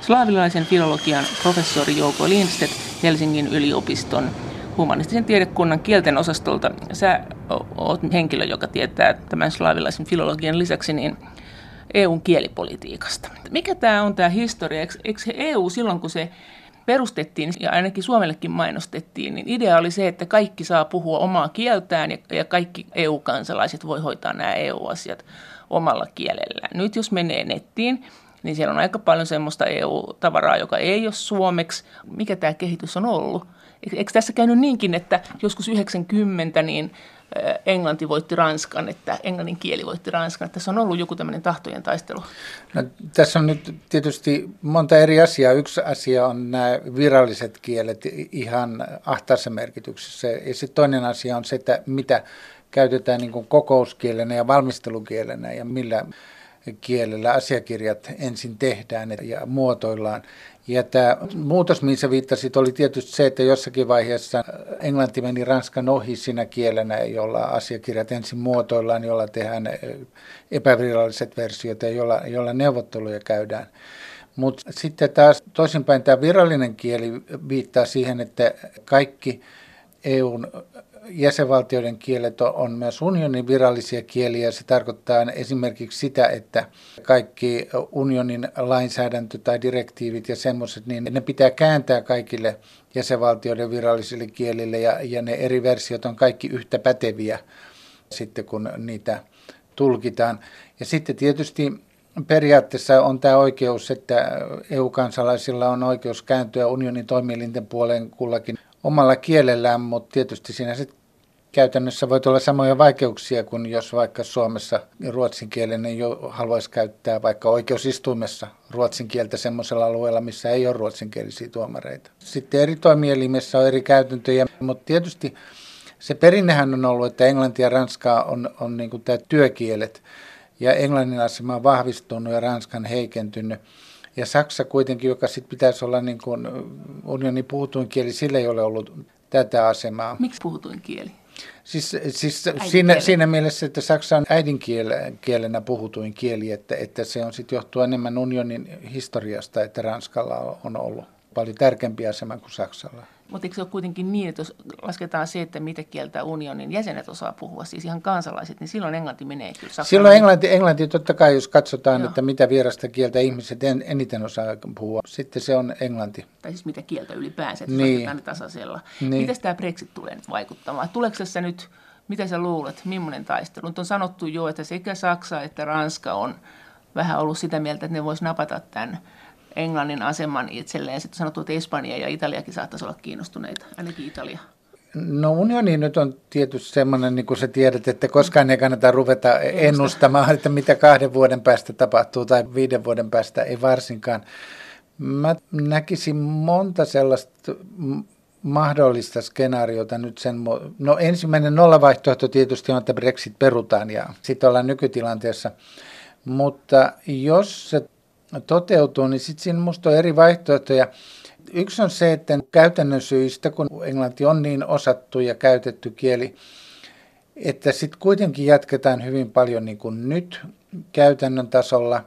slaavilaisen filologian professori Jouko Lindstedt Helsingin yliopiston humanistisen tiedekunnan kielten osastolta. Sä oot henkilö, joka tietää tämän slaavilaisen filologian lisäksi niin EUn kielipolitiikasta. Mikä tämä on tämä historia? Eikö EU silloin, kun se perustettiin ja ainakin Suomellekin mainostettiin, niin idea oli se, että kaikki saa puhua omaa kieltään ja, ja kaikki EU-kansalaiset voi hoitaa nämä EU-asiat omalla kielellään. Nyt jos menee nettiin, niin siellä on aika paljon semmoista EU-tavaraa, joka ei ole suomeksi. Mikä tämä kehitys on ollut? Eikö tässä käynyt niinkin, että joskus 90 niin englanti voitti Ranskan, että englannin kieli voitti Ranskan. Että tässä on ollut joku tämmöinen tahtojen taistelu. No, tässä on nyt tietysti monta eri asiaa. Yksi asia on nämä viralliset kielet ihan ahtaassa merkityksessä. Ja sitten toinen asia on se, että mitä käytetään niin kokouskielenä ja valmistelukielenä ja millä kielellä asiakirjat ensin tehdään ja muotoillaan. Ja tämä muutos, mihin sä viittasit, oli tietysti se, että jossakin vaiheessa englanti meni ranskan ohi siinä kielenä, jolla asiakirjat ensin muotoillaan, jolla tehdään epäviralliset versiot ja jolla, jolla neuvotteluja käydään. Mutta sitten taas toisinpäin tämä virallinen kieli viittaa siihen, että kaikki EUn jäsenvaltioiden kielet on myös unionin virallisia kieliä. Se tarkoittaa esimerkiksi sitä, että kaikki unionin lainsäädäntö tai direktiivit ja semmoiset, niin ne pitää kääntää kaikille jäsenvaltioiden virallisille kielille ja, ja ne eri versiot on kaikki yhtä päteviä sitten, kun niitä tulkitaan. Ja sitten tietysti periaatteessa on tämä oikeus, että EU-kansalaisilla on oikeus kääntyä unionin toimielinten puoleen kullakin omalla kielellään, mutta tietysti siinä sitten käytännössä voi olla samoja vaikeuksia kuin jos vaikka Suomessa ruotsinkielinen jo haluaisi käyttää vaikka oikeusistuimessa ruotsin kieltä semmoisella alueella, missä ei ole ruotsinkielisiä tuomareita. Sitten eri toimielimissä on eri käytäntöjä, mutta tietysti se perinnehän on ollut, että englanti ja ranska on, on niin kuin tämä työkielet ja englannin asema on vahvistunut ja ranskan heikentynyt. Ja Saksa kuitenkin, joka sitten pitäisi olla niin kuin unionin puhutuin kieli, sillä ei ole ollut tätä asemaa. Miksi puhutuin kieli? Siis, siis siinä, siinä mielessä, että Saksa on äidinkielenä puhutuin kieli, että, että se on sitten johtuu enemmän unionin historiasta, että Ranskalla on ollut paljon tärkeämpi asema kuin Saksalla. Mutta eikö se ole kuitenkin niin, että jos lasketaan se, että mitä kieltä unionin jäsenet osaa puhua, siis ihan kansalaiset, niin silloin englanti menee kyllä Saksaan. Silloin englanti, englanti totta kai, jos katsotaan, Joo. että mitä vierasta kieltä ihmiset en, eniten osaa puhua, sitten se on englanti. Tai siis mitä kieltä ylipäänsä, että niin. ne tasaisella. Niin. Miten tämä Brexit tulee nyt vaikuttamaan? Tuleeko tässä nyt, mitä sä luulet, millainen taistelu? Nyt on sanottu jo, että sekä Saksa että Ranska on vähän ollut sitä mieltä, että ne voisi napata tämän Englannin aseman itselleen. Sitten sanottu, että Espanja ja Italiakin saattaisi olla kiinnostuneita, ainakin Italia. No unioni nyt on tietysti semmoinen, niin kuin sä tiedät, että koskaan ei kannata ruveta ennustamaan, että mitä kahden vuoden päästä tapahtuu tai viiden vuoden päästä, ei varsinkaan. Mä näkisin monta sellaista mahdollista skenaariota nyt sen, no ensimmäinen nollavaihtoehto tietysti on, että Brexit perutaan ja sitten ollaan nykytilanteessa, mutta jos se toteutuu, niin sitten siinä minusta on eri vaihtoehtoja. Yksi on se, että käytännön syistä, kun englanti on niin osattu ja käytetty kieli, että sitten kuitenkin jatketaan hyvin paljon niin kuin nyt käytännön tasolla.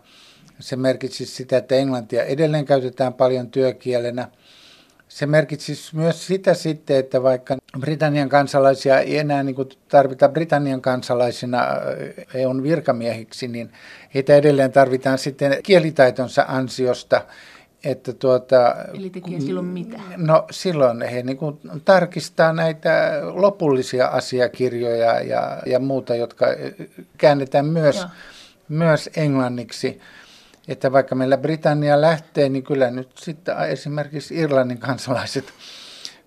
Se merkitsisi sitä, että englantia edelleen käytetään paljon työkielenä. Se merkitsisi myös sitä sitten, että vaikka Britannian kansalaisia ei enää niin kuin tarvita Britannian kansalaisina EUn virkamiehiksi, niin heitä edelleen tarvitaan sitten kielitaitonsa ansiosta. Että tuota, Eli tekee silloin mitä? No silloin he niin kuin tarkistaa näitä lopullisia asiakirjoja ja, ja muuta, jotka käännetään myös, myös englanniksi. Että vaikka meillä Britannia lähtee, niin kyllä nyt sitten esimerkiksi Irlannin kansalaiset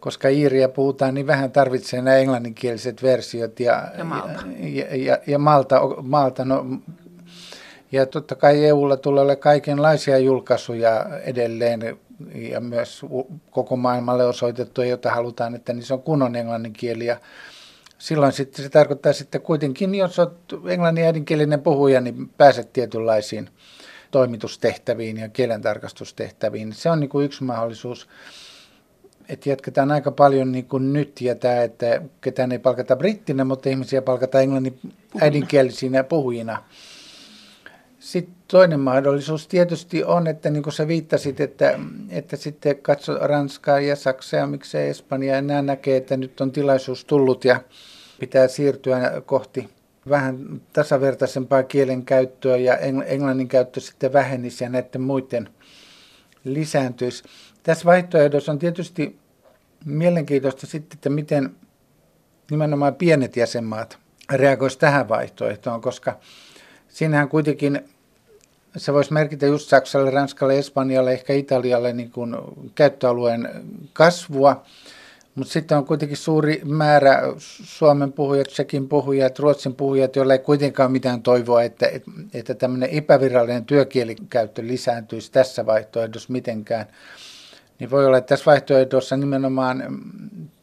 koska Iiriä puhutaan, niin vähän tarvitsee nämä englanninkieliset versiot. Ja, ja Malta. Ja, ja, ja Malta, Malta no, ja totta kai EUlla tulee olla kaikenlaisia julkaisuja edelleen ja myös koko maailmalle osoitettuja, joita halutaan, että niissä on kunnon englanninkieli. Ja silloin sitten se tarkoittaa sitten kuitenkin, jos olet englannin äidinkielinen puhuja, niin pääset tietynlaisiin toimitustehtäviin ja kielentarkastustehtäviin. Se on niin kuin yksi mahdollisuus että jatketaan aika paljon niin kuin nyt ja tämä, että ketään ei palkata brittinä, mutta ihmisiä palkata englannin äidinkielisinä puhujina. Sitten toinen mahdollisuus tietysti on, että niin kuin sä viittasit, että, että sitten katso Ranskaa ja Saksaa ja miksei Espanjaa ja nämä näkee, että nyt on tilaisuus tullut ja pitää siirtyä kohti vähän tasavertaisempaa kielen käyttöä ja englannin käyttö sitten vähenisi ja näiden muiden lisääntyisi. Tässä vaihtoehdossa on tietysti mielenkiintoista sitten, että miten nimenomaan pienet jäsenmaat reagoisivat tähän vaihtoehtoon, koska siinähän kuitenkin se voisi merkitä just Saksalle, Ranskalle, Espanjalle, ehkä Italialle niin kuin käyttöalueen kasvua, mutta sitten on kuitenkin suuri määrä Suomen puhujat, Tsekin puhujat, Ruotsin puhujat, joilla ei kuitenkaan mitään toivoa, että, että tämmöinen epävirallinen työkielikäyttö lisääntyisi tässä vaihtoehdossa mitenkään. Niin voi olla, että tässä vaihtoehdossa nimenomaan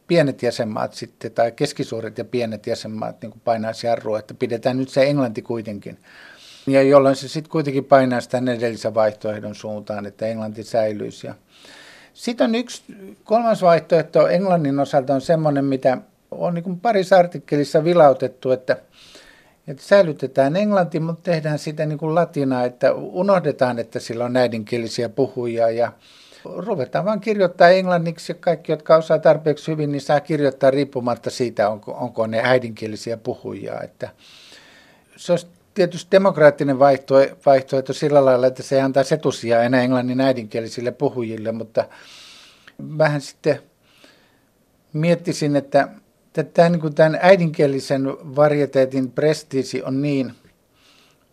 pienet jäsenmaat sitten, tai keskisuuret ja pienet jäsenmaat niin painaisi jarrua, että pidetään nyt se englanti kuitenkin. Ja jolloin se sitten kuitenkin painaa sitä edellisen vaihtoehdon suuntaan, että englanti säilyisi. Ja sitten on yksi kolmas vaihtoehto englannin osalta on semmoinen, mitä on niin parissa artikkelissa vilautettu, että, että säilytetään englanti, mutta tehdään sitä niin kuin latinaa, että unohdetaan, että sillä on äidinkielisiä puhujia ja ruvetaan vaan kirjoittaa englanniksi ja kaikki, jotka osaa tarpeeksi hyvin, niin saa kirjoittaa riippumatta siitä, onko, onko ne äidinkielisiä puhujia. Että se olisi tietysti demokraattinen vaihtoehto, sillä lailla, että se antaa etusijaa enää englannin äidinkielisille puhujille, mutta vähän sitten miettisin, että tämä, niin kuin tämän äidinkielisen varieteetin prestiisi on niin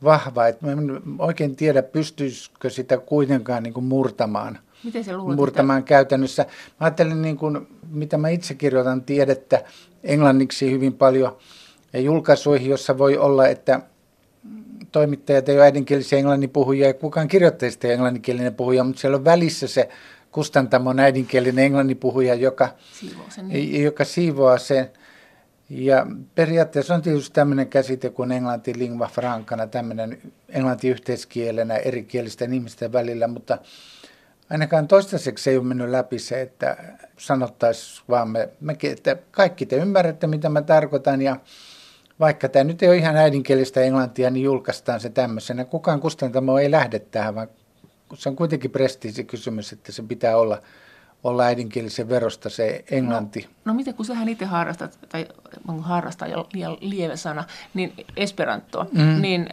vahva, että en oikein tiedä, pystyisikö sitä kuitenkaan niin murtamaan – Miten se luulet, murtamaan että... käytännössä. Mä ajattelen, niin kuin, mitä mä itse kirjoitan tiedettä englanniksi hyvin paljon ja julkaisuihin, jossa voi olla, että toimittajat ei ole äidinkielisiä englannin puhujia ja kukaan kirjoittajista ei englanninkielinen puhuja, mutta siellä on välissä se kustantamon äidinkielinen englannin puhuja, joka siivoo sen. Niin. Joka siivoo sen. Ja periaatteessa on tietysti tämmöinen käsite kuin englanti lingua francana, tämmöinen englanti yhteiskielenä eri kielisten ihmisten välillä, mutta ainakaan toistaiseksi ei ole mennyt läpi se, että sanottaisiin vaan me, mekin, että kaikki te ymmärrätte, mitä mä tarkoitan ja vaikka tämä nyt ei ole ihan äidinkielistä englantia, niin julkaistaan se tämmöisenä. Kukaan kustantamo ei lähde tähän, vaan se on kuitenkin prestiisi kysymys, että se pitää olla, olla äidinkielisen verosta se englanti. No, no miten kun sähän itse harrastat, tai harrastaa ja liian lievä sana, niin esperanto, mm. niin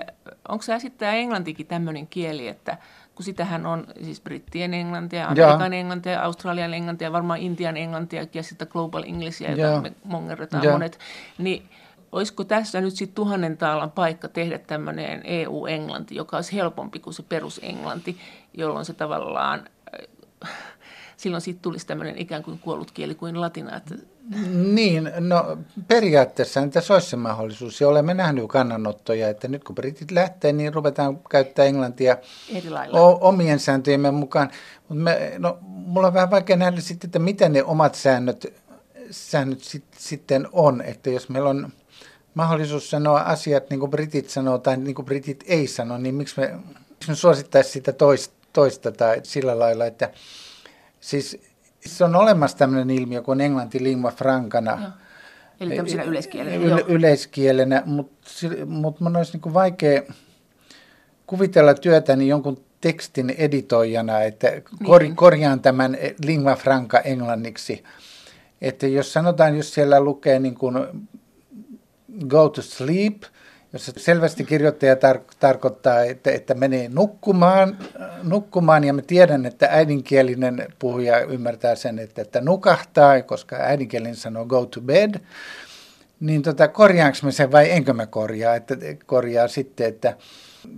onko se sitten englantikin tämmöinen kieli, että kun sitähän on siis brittien englantia, Amerikan ja. englantia, Australian englantia, varmaan Intian englantia ja sitten global englishia, jota me mongerretaan ja. monet, niin olisiko tässä nyt sitten tuhannen taalan paikka tehdä tämmöinen EU-englanti, joka olisi helpompi kuin se perusenglanti, jolloin se tavallaan, äh, silloin siitä tulisi tämmöinen ikään kuin kuollut kieli kuin latina. Että... Niin, no periaatteessa tässä olisi se mahdollisuus. Ja olemme nähneet kannanottoja, että nyt kun britit lähtee, niin ruvetaan käyttää englantia o- omien sääntöjemme mukaan. Mutta me, no, mulla on vähän vaikea nähdä sitten, että miten ne omat säännöt, säännöt sit, sitten on, että jos meillä on mahdollisuus sanoa asiat niin kuin britit sanoo tai niin kuin britit ei sano, niin miksi me, miksi me suosittaisiin sitä toista, toista tai sillä lailla, että siis se on olemassa tämmöinen ilmiö kuin englanti lingua francana. Joo. Eli tämmöisenä yleiskielenä. Yle, yleiskielenä, mutta mut mun olisi niin vaikea kuvitella työtäni jonkun tekstin editoijana, että kor, niin. korjaan tämän lingua franca englanniksi. Että jos sanotaan, jos siellä lukee niin kuin go to sleep, jossa selvästi kirjoittaja tar- tarkoittaa, että, että menee nukkumaan, nukkumaan, ja mä tiedän, että äidinkielinen puhuja ymmärtää sen, että, että nukahtaa, koska äidinkielinen sanoo go to bed, niin tota, korjaanko mä sen vai enkö mä korjaa, että korjaa sitten, että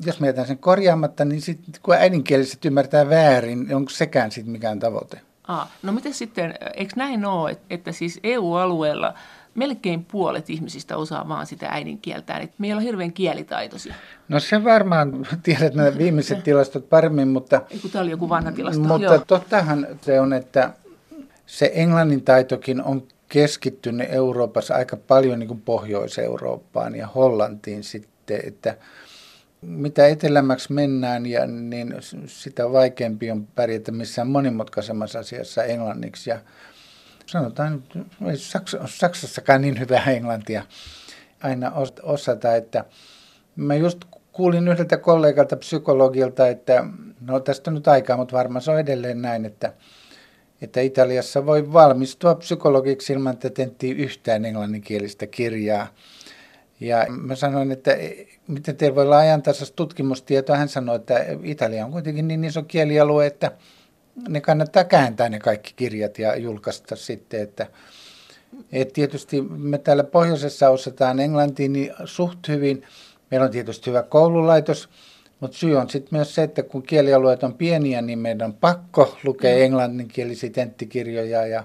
jos mä jätän sen korjaamatta, niin sitten kun äidinkieliset ymmärtää väärin, niin onko sekään sitten mikään tavoite? Aa, no miten sitten, eikö näin ole, että, että siis EU-alueella – melkein puolet ihmisistä osaa vaan sitä äidinkieltään. Et meillä on hirveän kielitaitoisia. No se varmaan, tiedät nämä viimeiset tilastot paremmin, mutta... Ei, kun tämä oli joku vanha tilasto. Mutta Joo. tottahan se on, että se englannin taitokin on keskittynyt Euroopassa aika paljon niin kuin Pohjois-Eurooppaan ja Hollantiin sitten, että mitä etelämmäksi mennään, ja, niin sitä vaikeampi on pärjätä missään monimutkaisemmassa asiassa englanniksi. Ja sanotaan, ei Saks, Saksassakaan niin hyvää englantia aina osata, että mä just kuulin yhdeltä kollegalta, psykologilta, että no tästä on nyt aikaa, mutta varmaan se on edelleen näin, että, että Italiassa voi valmistua psykologiksi ilman, että tentti yhtään englanninkielistä kirjaa. Ja mä sanoin, että miten teillä voi olla ajantasasta tutkimustietoa. Hän sanoi, että Italia on kuitenkin niin iso kielialue, että ne kannattaa kääntää ne kaikki kirjat ja julkaista sitten, että et tietysti me täällä pohjoisessa osataan englantia niin suht hyvin. Meillä on tietysti hyvä koululaitos, mutta syy on sitten myös se, että kun kielialueet on pieniä, niin meidän on pakko lukea mm. englanninkielisiä tenttikirjoja ja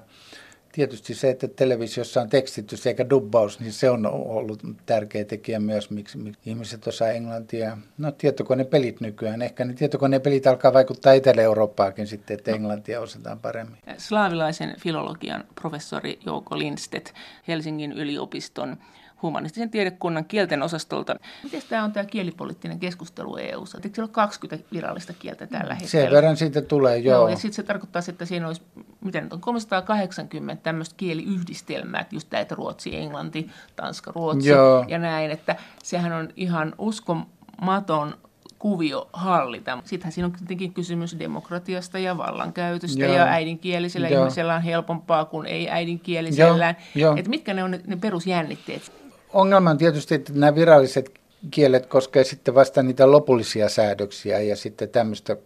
tietysti se, että televisiossa on tekstitys eikä dubbaus, niin se on ollut tärkeä tekijä myös, miksi, miksi ihmiset osaa englantia. No tietokonepelit nykyään, ehkä ne tietokonepelit alkaa vaikuttaa Etelä-Eurooppaakin sitten, että no. englantia osataan paremmin. Slaavilaisen filologian professori Jouko Lindstedt Helsingin yliopiston humanistisen tiedekunnan kielten osastolta. Miten tämä on tämä kielipoliittinen keskustelu EU-ssa? Eikö siellä ole 20 virallista kieltä tällä hetkellä? Sen verran siitä tulee, joo. joo ja sitten se tarkoittaa, että siinä olisi, miten nyt on, 380 tämmöistä kieliyhdistelmää, että just tämä, että ruotsi, englanti, tanska, ruotsi joo. ja näin, että sehän on ihan uskomaton kuvio hallita. Sittenhän siinä on tietenkin kysymys demokratiasta ja vallankäytöstä Joo. ja äidinkielisellä Joo. ihmisellä on helpompaa kuin ei äidinkielisellä. Että mitkä ne on ne, ne perusjännitteet? Ongelma on tietysti, että nämä viralliset kielet koskee sitten vasta niitä lopullisia säädöksiä ja sitten tämmöistä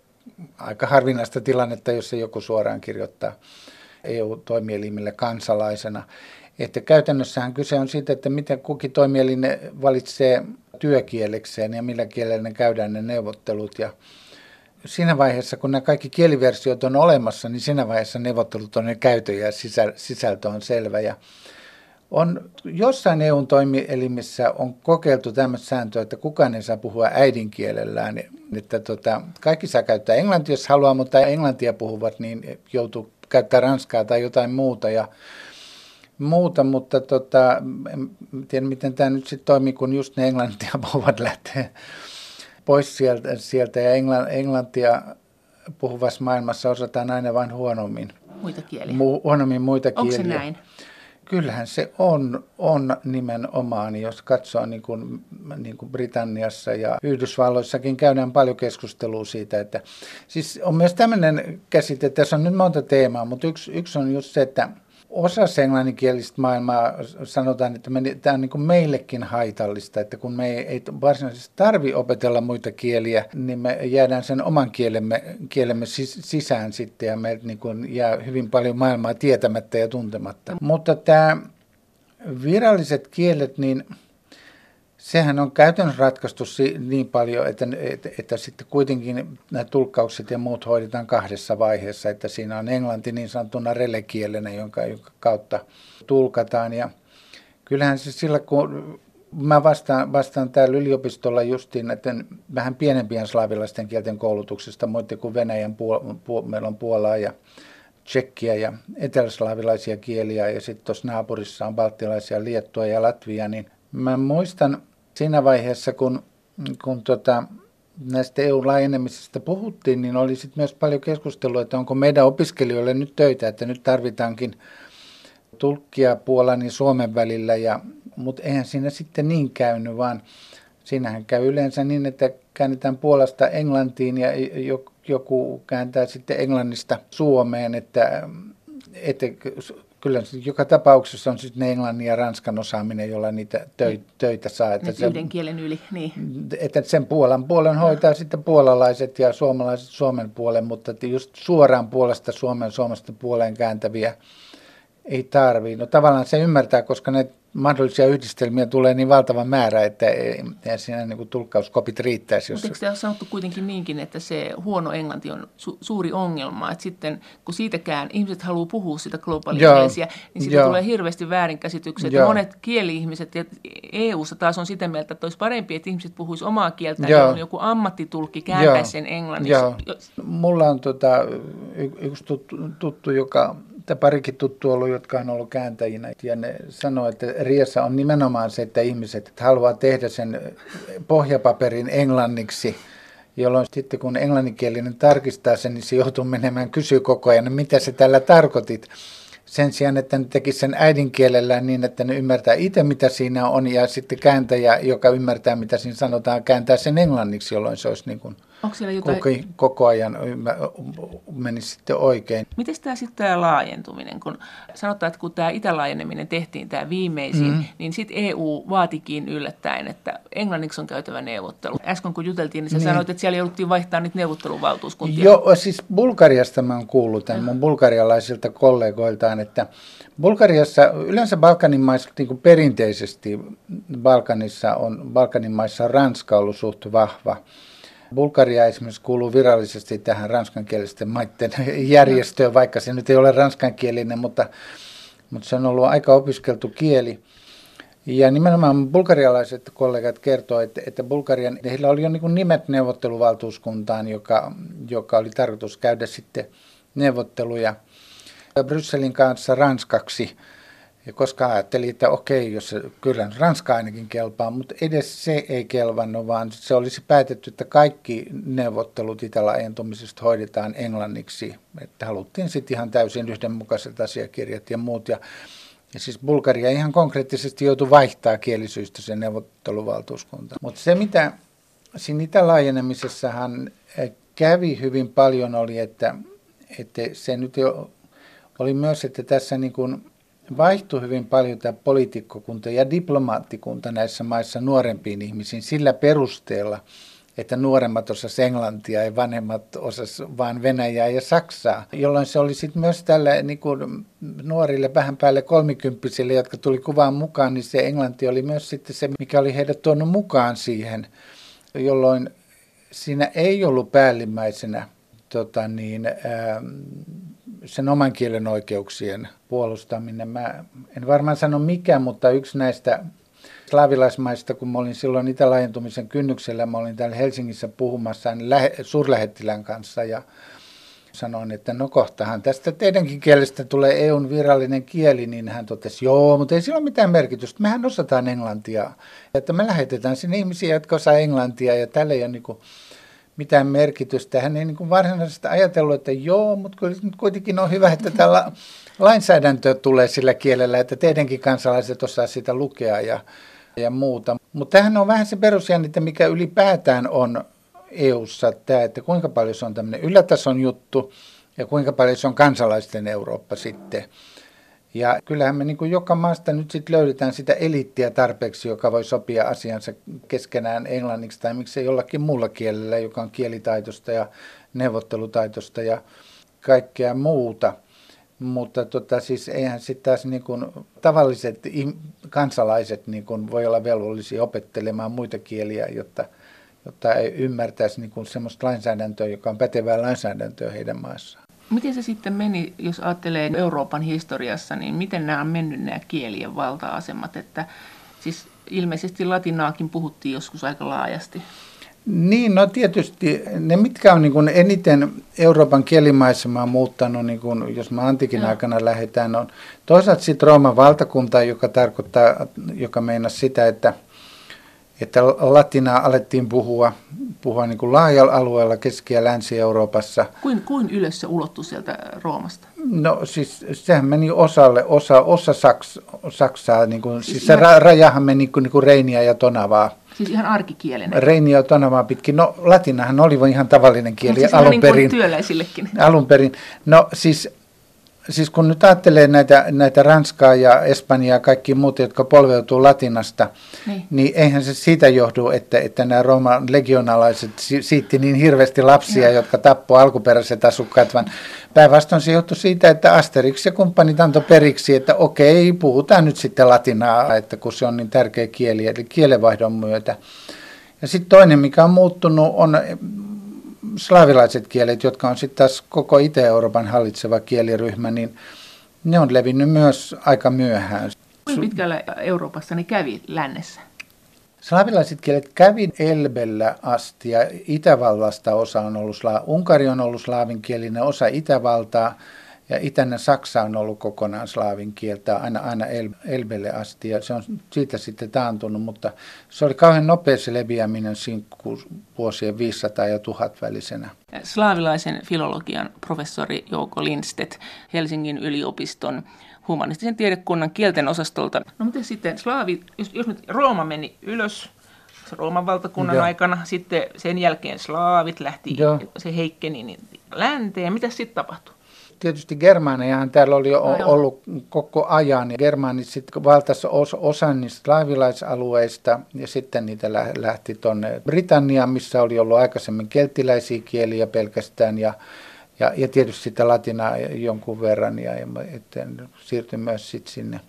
aika harvinaista tilannetta, jossa joku suoraan kirjoittaa EU-toimielimille kansalaisena. Että käytännössähän kyse on siitä, että miten kukin toimielin valitsee työkielekseen ja millä kielellä ne käydään ne neuvottelut. Ja siinä vaiheessa, kun nämä kaikki kieliversiot on olemassa, niin siinä vaiheessa neuvottelut on ne käytö ja sisältö on selvä. Ja on jossain EUn toimielimissä on kokeiltu tämmöistä sääntöä, että kukaan ei saa puhua äidinkielellään. Että tota, kaikki saa käyttää englantia, jos haluaa, mutta englantia puhuvat, niin joutuu käyttää ranskaa tai jotain muuta. Ja muuta, mutta tota, en tiedä miten tämä nyt sitten toimii, kun just ne englantia puhuvat lähtee pois sieltä, sieltä ja englantia puhuvassa maailmassa osataan aina vain huonommin. Muita kieliä. Mu, huonommin muita Onko kieliä. Onko se näin? Kyllähän se on, on nimenomaan, jos katsoo niin kuin, niin kuin Britanniassa ja Yhdysvalloissakin käydään paljon keskustelua siitä, että siis on myös tämmöinen käsite, tässä on nyt monta teemaa, mutta yksi, yksi on just se, että osassa englanninkielistä maailmaa sanotaan, että me, tämä on niin kuin meillekin haitallista, että kun me ei, ei varsinaisesti tarvi opetella muita kieliä, niin me jäädään sen oman kielemme, kielemme sisään sitten ja meiltä niin kuin jää hyvin paljon maailmaa tietämättä ja tuntematta. Mutta tämä viralliset kielet, niin sehän on käytännössä ratkaistu niin paljon, että, että, että sitten kuitenkin nämä tulkkaukset ja muut hoidetaan kahdessa vaiheessa, että siinä on englanti niin sanottuna relekielenä, jonka, jonka kautta tulkataan. Ja kyllähän se sillä, kun mä vastaan, vastaan täällä yliopistolla justiin näiden vähän pienempien slaavilaisten kielten koulutuksesta, muiden kuin Venäjän, puol- puol- meillä on Puolaa ja tsekkiä ja eteläslaavilaisia kieliä ja sitten tuossa naapurissa on baltilaisia, Liettua ja Latvia, niin mä muistan siinä vaiheessa, kun, kun tota, näistä EU-laajenemisesta puhuttiin, niin oli sitten myös paljon keskustelua, että onko meidän opiskelijoille nyt töitä, että nyt tarvitaankin tulkkia Puolan ja Suomen välillä, ja, mutta eihän siinä sitten niin käynyt, vaan siinähän käy yleensä niin, että käännetään Puolasta Englantiin ja joku kääntää sitten Englannista Suomeen, että, että kyllä joka tapauksessa on sitten englannin ja ranskan osaaminen, jolla niitä töitä, töitä saa. Että se, yhden kielen yli, niin. Että sen Puolan puolen hoitaa sitten puolalaiset ja suomalaiset Suomen puolen, mutta just suoraan puolesta Suomen Suomesta puoleen kääntäviä ei tarvii. No tavallaan se ymmärtää, koska ne mahdollisia yhdistelmiä tulee niin valtava määrä, että ei, ei siinä niin kuin tulkkauskopit riittäisi. Jos... Mutta eikö sanottu kuitenkin niinkin, että se huono englanti on su- suuri ongelma, että sitten kun siitäkään ihmiset haluaa puhua sitä globaalikielisiä, niin siitä Joo. tulee hirveästi väärinkäsitykset. Joo. Monet kieli-ihmiset ja EU-ssa taas on sitä mieltä, että olisi parempi, että ihmiset puhuisivat omaa kieltään, Joo. jolloin joku ammattitulkki kääntäisi sen englanniksi. Joo. Mulla on tota, y- yksi tuttu, tuttu joka että parikin tuttu ollut, jotka on ollut kääntäjinä. Ja ne sanoo, että Riassa on nimenomaan se, että ihmiset haluaa tehdä sen pohjapaperin englanniksi, jolloin sitten kun englanninkielinen tarkistaa sen, niin se joutuu menemään kysyä koko ajan, mitä se tällä tarkoitit. sen sijaan, että ne tekisivät sen äidinkielellä niin, että ne ymmärtää itse, mitä siinä on, ja sitten kääntäjä, joka ymmärtää, mitä siinä sanotaan, kääntää sen englanniksi, jolloin se olisi niin kuin Onko siellä jotain... koko, koko ajan menisi sitten oikein. Miten tämä sitten tämä laajentuminen, kun sanotaan, että kun tämä itälaajeneminen tehtiin, tämä viimeisin, mm. niin sitten EU vaatikin yllättäen, että englanniksi on käytävä neuvottelu. Äsken kun juteltiin, niin sä niin. sanoit, että siellä jouduttiin vaihtaa niitä neuvotteluvaltuuskuntia. Joo, siis Bulgariasta mä oon kuullut tämän mun bulgarialaisilta kollegoiltaan, että Bulgariassa, yleensä Balkanin maissa, niin kuin perinteisesti Balkanissa on, Balkanin maissa on Ranska ollut suht vahva. Bulgaria esimerkiksi kuuluu virallisesti tähän ranskankielisten maiden järjestöön, vaikka se nyt ei ole ranskankielinen, mutta, mutta se on ollut aika opiskeltu kieli. Ja nimenomaan bulgarialaiset kollegat kertovat, että, että Bulgarian, heillä oli jo niin nimet neuvotteluvaltuuskuntaan, joka, joka oli tarkoitus käydä sitten neuvotteluja Brysselin kanssa ranskaksi ja koska ajattelin, että okei, jos kyllä Ranska ainakin kelpaa, mutta edes se ei kelvannut, vaan se olisi päätetty, että kaikki neuvottelut itälaajentumisesta hoidetaan englanniksi. Että haluttiin sitten ihan täysin yhdenmukaiset asiakirjat ja muut. Ja, ja siis Bulgaria ihan konkreettisesti joutui vaihtaa kielisyistä sen neuvotteluvaltuuskunta. Mutta se, mitä siinä itälaajenemisessahan kävi hyvin paljon, oli, että, että se nyt jo oli myös, että tässä niin kuin vaihtui hyvin paljon tämä poliitikkokunta ja diplomaattikunta näissä maissa nuorempiin ihmisiin sillä perusteella, että nuoremmat osas englantia ja vanhemmat osas vain Venäjää ja Saksaa, jolloin se oli sitten myös tälle niin kuin nuorille vähän päälle kolmikymppisille, jotka tuli kuvaan mukaan, niin se englanti oli myös sitten se, mikä oli heidät tuonut mukaan siihen, jolloin siinä ei ollut päällimmäisenä tota niin, ää, sen oman kielen oikeuksien puolustaminen. Mä en varmaan sano mikä, mutta yksi näistä slaavilaismaista, kun mä olin silloin itälaajentumisen kynnyksellä, mä olin täällä Helsingissä puhumassa suurlähettilän kanssa ja sanoin, että no kohtahan tästä teidänkin kielestä tulee EUn virallinen kieli, niin hän totesi, joo, mutta ei sillä ole mitään merkitystä, mehän osataan englantia. Että me lähetetään sinne ihmisiä, jotka osaa englantia ja tälle ole niin kuin mitään merkitystä. Hän ei niin kuin varsinaisesti ajatellut, että joo, mutta kuitenkin on hyvä, että tällä lainsäädäntö tulee sillä kielellä, että teidänkin kansalaiset osaa sitä lukea ja, ja muuta. Mutta tämähän on vähän se perusjännite, mikä ylipäätään on EU-ssa, tämä, että kuinka paljon se on tämmöinen ylätason juttu ja kuinka paljon se on kansalaisten Eurooppa sitten. Ja kyllähän me niin joka maasta nyt sitten löydetään sitä eliittiä tarpeeksi, joka voi sopia asiansa keskenään englanniksi tai miksei jollakin muulla kielellä, joka on kielitaitosta ja neuvottelutaitosta ja kaikkea muuta. Mutta tota, siis eihän sitten taas niin kuin tavalliset kansalaiset niin kuin voi olla velvollisia opettelemaan muita kieliä, jotta, jotta ei ymmärtäisi niin kuin sellaista lainsäädäntöä, joka on pätevää lainsäädäntöä heidän maassaan. Miten se sitten meni, jos ajattelee Euroopan historiassa, niin miten nämä on mennyt nämä kielien valta-asemat? Että siis ilmeisesti latinaakin puhuttiin joskus aika laajasti. Niin, no tietysti ne, mitkä on niin kuin eniten Euroopan kielimaisemaa muuttanut, niin kuin, jos mä antikin Joo. aikana lähdetään, on toisaalta sitten Rooman valtakunta, joka tarkoittaa, joka meinaa sitä, että – että latinaa alettiin puhua, puhua niin kuin laajalla alueella Keski- ja Länsi-Euroopassa. Kuin, kuin ylös se ulottui sieltä Roomasta? No siis sehän meni osalle, osa, osa Saks, Saksaa, niin kuin, siis, siis se ra, rajahan meni niin kuin, niin kuin Reiniä ja Tonavaa. Siis ihan arkikielenä. Reiniä ja Tonavaa pitkin. No latinahan oli ihan tavallinen kieli no, siis alun niin perin. työläisillekin. Alun perin. No siis siis kun nyt ajattelee näitä, näitä Ranskaa ja Espanjaa ja kaikki muut, jotka polveutuu latinasta, niin, niin eihän se siitä johdu, että, että nämä Rooman legionalaiset siitti niin hirveästi lapsia, ja. jotka tappoi alkuperäiset asukkaat, vaan päinvastoin se johtui siitä, että Asterix ja kumppanit antoi periksi, että okei, puhutaan nyt sitten latinaa, että kun se on niin tärkeä kieli, eli kielenvaihdon myötä. Ja sitten toinen, mikä on muuttunut, on slaavilaiset kielet, jotka on sitten taas koko Itä-Euroopan hallitseva kieliryhmä, niin ne on levinnyt myös aika myöhään. Kuinka pitkällä Euroopassa ne kävi lännessä? Slaavilaiset kielet kävi Elbellä asti ja Itävallasta osa on ollut, Unkari on ollut slaavinkielinen, osa Itävaltaa ja itäinen Saksa on ollut kokonaan slaavin kieltä aina, aina El, Elbelle asti ja se on siitä sitten taantunut, mutta se oli kauhean nopea se leviäminen siinä vuosien 500 ja 1000 välisenä. Slaavilaisen filologian professori Jouko Lindstedt Helsingin yliopiston humanistisen tiedekunnan kielten osastolta. No mutta sitten slaavi, jos, jos nyt Rooma meni ylös Rooman valtakunnan Joo. aikana, sitten sen jälkeen slaavit lähti, Joo. se heikkeni niin länteen. Mitä sitten tapahtui? Tietysti Germaanejahan täällä oli no, ollut koko ajan. Germaanit sitten valtasi os, osan niistä slaavilaisalueista ja sitten niitä lähti tuonne Britanniaan, missä oli ollut aikaisemmin kelttiläisiä kieliä pelkästään ja, ja, ja tietysti sitä latinaa jonkun verran ja, ja siirtyi myös sitten sinne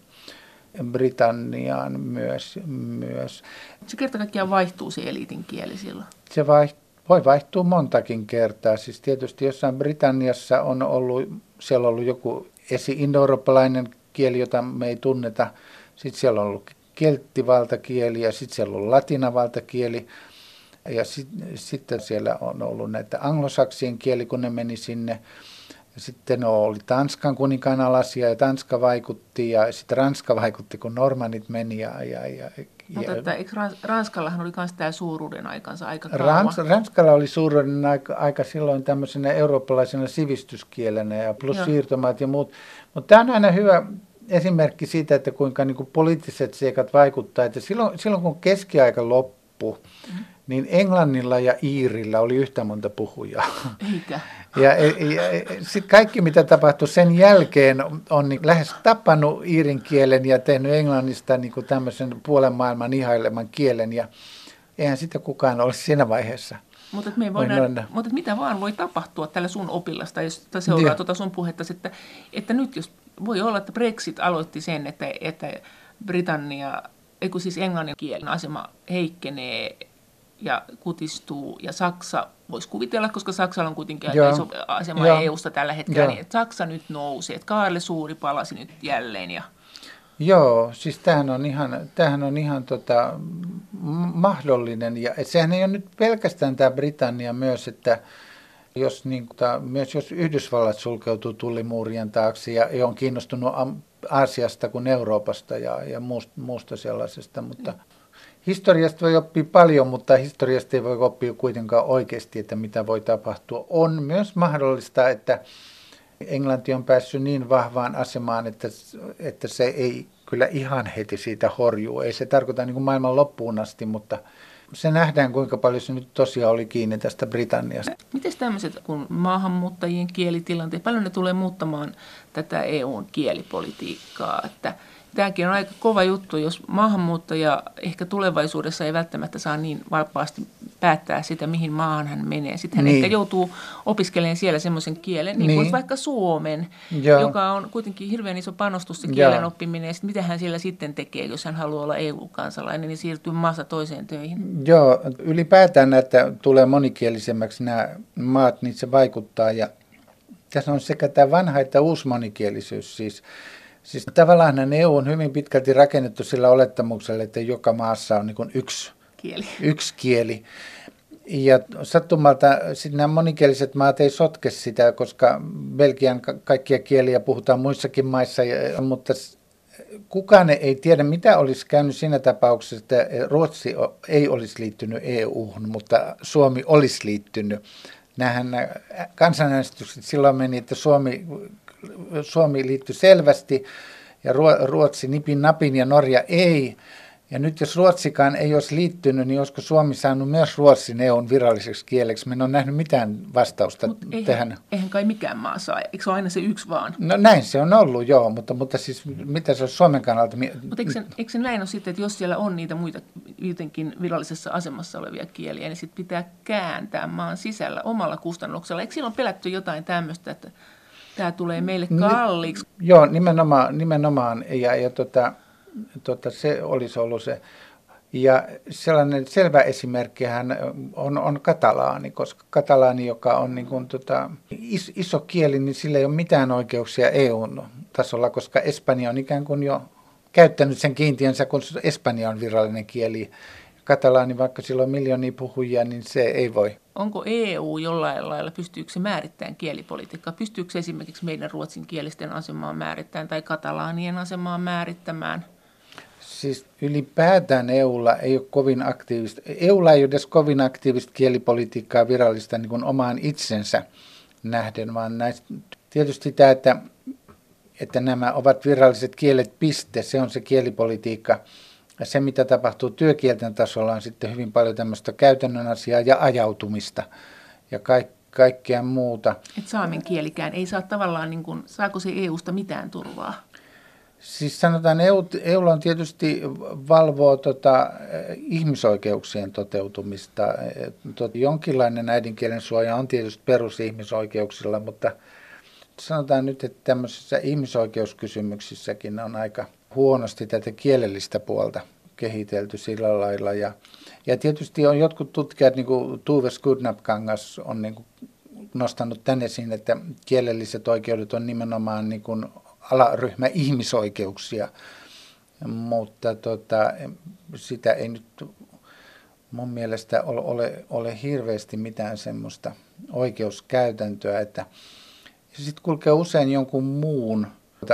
Britanniaan myös. myös. Se kerta kaikkiaan vaihtuu se eliitin kieli silloin? Se vaihtuu voi vaihtua montakin kertaa. Siis tietysti jossain Britanniassa on ollut, siellä on ollut joku esi-indoeurooppalainen kieli, jota me ei tunneta. Sitten siellä on ollut kelttivaltakieli ja sitten siellä on latinavaltakieli. Ja sit, sitten siellä on ollut näitä anglosaksien kieli, kun ne meni sinne. Sitten oli Tanskan kuninkaan alasia ja Tanska vaikutti ja sitten Ranska vaikutti, kun Normannit meni ja, ja, ja mutta että eikö Ranskallahan oli myös tämä suuruuden aikansa aika kauan? Rans, Ranskalla oli suuruuden aika, aika silloin tämmöisenä eurooppalaisena sivistyskielenä ja plus Joo. siirtomaat ja muut. Mutta tämä on aina hyvä esimerkki siitä, että kuinka niin kuin poliittiset seikat vaikuttaa. Että silloin, silloin kun keskiaika loppui, mm-hmm niin Englannilla ja Iirillä oli yhtä monta puhujaa. Eikä. Ja, ja, sit kaikki, mitä tapahtui sen jälkeen, on niin lähes tappanut iirin kielen ja tehnyt englannista niin kuin tämmöisen puolen maailman ihaileman kielen. Ja eihän sitä kukaan ole siinä vaiheessa. Mutta, me voidaan, mutta mitä vaan voi tapahtua tällä sun opillasta, jos seuraa tuota sun puhetta, että, että nyt jos voi olla, että Brexit aloitti sen, että, että Britannia, ei siis englannin kielen asema heikkenee ja kutistuu. Ja Saksa, voisi kuvitella, koska Saksalla on kuitenkin aika iso asema Joo. EU-sta tällä hetkellä, Joo. niin että Saksa nyt nousee. Että Kaarle Suuri palasi nyt jälleen. Ja... Joo, siis tämähän on ihan, tämähän on ihan tota, mahdollinen. Ja sehän ei ole nyt pelkästään tämä Britannia myös, että jos, niin, ta, myös jos Yhdysvallat sulkeutuu tullimuurien taakse ja on kiinnostunut Aasiasta kuin Euroopasta ja, ja muusta, muusta sellaisesta, mutta... Historiasta voi oppia paljon, mutta historiasta ei voi oppia kuitenkaan oikeasti, että mitä voi tapahtua. On myös mahdollista, että Englanti on päässyt niin vahvaan asemaan, että, että se ei kyllä ihan heti siitä horjuu. Ei se tarkoita niin kuin maailman loppuun asti, mutta se nähdään, kuinka paljon se nyt tosiaan oli kiinni tästä Britanniasta. Miten tämmöiset kuin maahanmuuttajien kielitilanteet, paljon ne tulee muuttamaan tätä EUn kielipolitiikkaa, että – tämäkin on aika kova juttu, jos maahanmuuttaja ehkä tulevaisuudessa ei välttämättä saa niin vapaasti päättää sitä, mihin maahan hän menee. Sitten hän niin. ehkä joutuu opiskelemaan siellä semmoisen kielen, niin, niin kuin vaikka suomen, Joo. joka on kuitenkin hirveän iso panostus se kielen Joo. oppiminen. Ja mitä hän siellä sitten tekee, jos hän haluaa olla EU-kansalainen, niin siirtyy maassa toiseen töihin. Joo, ylipäätään että tulee monikielisemmäksi nämä maat, niin se vaikuttaa. Ja tässä on sekä tämä vanha että uusi monikielisyys siis. Siis tavallaan EU on hyvin pitkälti rakennettu sillä olettamuksella, että joka maassa on niin yksi kieli. yksi kieli. Ja sattumalta nämä monikieliset maat ei sotke sitä, koska Belgian kaikkia kieliä puhutaan muissakin maissa, mutta kukaan ei tiedä, mitä olisi käynyt siinä tapauksessa, että Ruotsi ei olisi liittynyt EU-hun, mutta Suomi olisi liittynyt. Nämähän kansanäänestykset silloin meni, että Suomi Suomi liittyi selvästi ja Ruotsi nipin napin ja Norja ei. Ja nyt jos Ruotsikaan ei olisi liittynyt, niin olisiko Suomi saanut myös Ruotsin EUn viralliseksi kieleksi? Me en ole nähnyt mitään vastausta Mut eihän, tähän. Eihän kai mikään maa saa, eikö se ole aina se yksi vaan? No näin se on ollut, joo, mutta, mutta siis mitä se on Suomen kannalta? Mutta eikö, eikö se näin ole sitten, että jos siellä on niitä muita jotenkin virallisessa asemassa olevia kieliä, niin sitten pitää kääntää maan sisällä omalla kustannuksella. Eikö silloin pelätty jotain tämmöistä, että tämä tulee meille kalliiksi. Ni, joo, nimenomaan, nimenomaan ja, ja tota, tota, se olisi ollut se. Ja sellainen selvä esimerkkihän on, on katalaani, koska katalaani, joka on niin kuin, tota, is, iso kieli, niin sillä ei ole mitään oikeuksia EU-tasolla, koska Espanja on ikään kuin jo käyttänyt sen kiintiönsä, kun Espanja on virallinen kieli. Katalaani, vaikka sillä on miljoonia puhujia, niin se ei voi onko EU jollain lailla, pystyykö se määrittämään kielipolitiikkaa? Pystyykö esimerkiksi meidän ruotsinkielisten asemaa määrittämään tai katalaanien asemaa määrittämään? Siis ylipäätään EUlla ei ole kovin aktiivista, EUlla ei ole edes kovin aktiivista kielipolitiikkaa virallista niin kuin omaan itsensä nähden, vaan näistä, tietysti tämä, että, että nämä ovat viralliset kielet piste, se on se kielipolitiikka. Ja se, mitä tapahtuu työkielten tasolla, on sitten hyvin paljon tämmöistä käytännön asiaa ja ajautumista ja kaik, kaikkea muuta. Et saamen kielikään ei saa tavallaan, niin kuin, saako se EUsta mitään turvaa? Siis sanotaan, EU, EUlla on tietysti valvoo tota, ihmisoikeuksien toteutumista. Tot, jonkinlainen äidinkielen suoja on tietysti perusihmisoikeuksilla, mutta sanotaan nyt, että tämmöisissä ihmisoikeuskysymyksissäkin on aika huonosti tätä kielellistä puolta kehitelty sillä lailla. Ja, ja tietysti on jotkut tutkijat, niin kuin Tuve Skudnapkangas on niin kuin nostanut tänne esiin, että kielelliset oikeudet on nimenomaan niin kuin alaryhmä ihmisoikeuksia, mutta tota, sitä ei nyt mun mielestä ole, ole, ole hirveästi mitään semmoista oikeuskäytäntöä, että sitten kulkee usein jonkun muun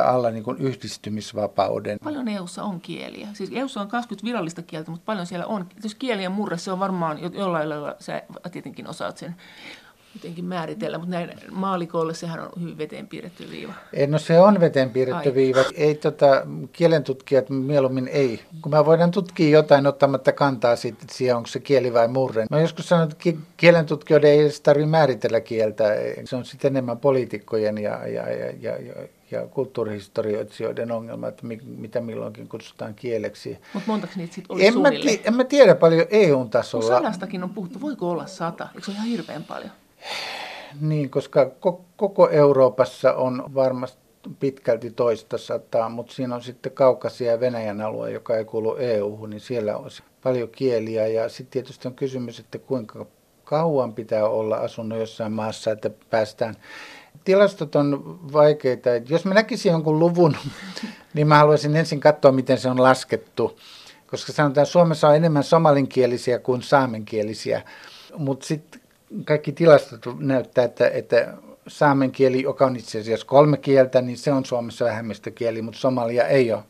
alla niin kuin yhdistymisvapauden. Paljon EUssa on kieliä. Siis EUssa on 20 virallista kieltä, mutta paljon siellä on. Jos kielien murre, se on varmaan jollain lailla, sä tietenkin osaat sen jotenkin määritellä, mutta näin maalikoille sehän on hyvin veteen piirretty viiva. Ei, no se on veteen piirretty Ai. viiva. Ei tota, kielentutkijat mieluummin ei. Kun mä voidaan tutkia jotain ottamatta kantaa siitä, että siihen onko se kieli vai murre. Mä joskus sanon, että kielentutkijoiden ei edes tarvitse määritellä kieltä. Se on sitten enemmän poliitikkojen ja, ja, ja, ja, ja ja kulttuurihistorioitsijoiden ongelma, että mitä milloinkin kutsutaan kieleksi. Mutta montako niitä sitten olisi en mä, en mä tiedä paljon EU-tasolla. No sadastakin on puhuttu. Voiko olla sata? Eikö se ole ihan hirveän paljon? Niin, koska koko Euroopassa on varmasti pitkälti toista sataa, mutta siinä on sitten Kaukasia ja Venäjän alue, joka ei kuulu EU-hun, niin siellä on paljon kieliä. Ja sitten tietysti on kysymys, että kuinka kauan pitää olla asunut jossain maassa, että päästään. Tilastot on vaikeita. Jos mä näkisin jonkun luvun, niin mä haluaisin ensin katsoa, miten se on laskettu. Koska sanotaan, että Suomessa on enemmän somalinkielisiä kuin saamenkielisiä. Mutta sitten kaikki tilastot näyttää, että, että saamen kieli, joka on itse asiassa kolme kieltä, niin se on Suomessa vähemmistökieli, mutta somalia ei ole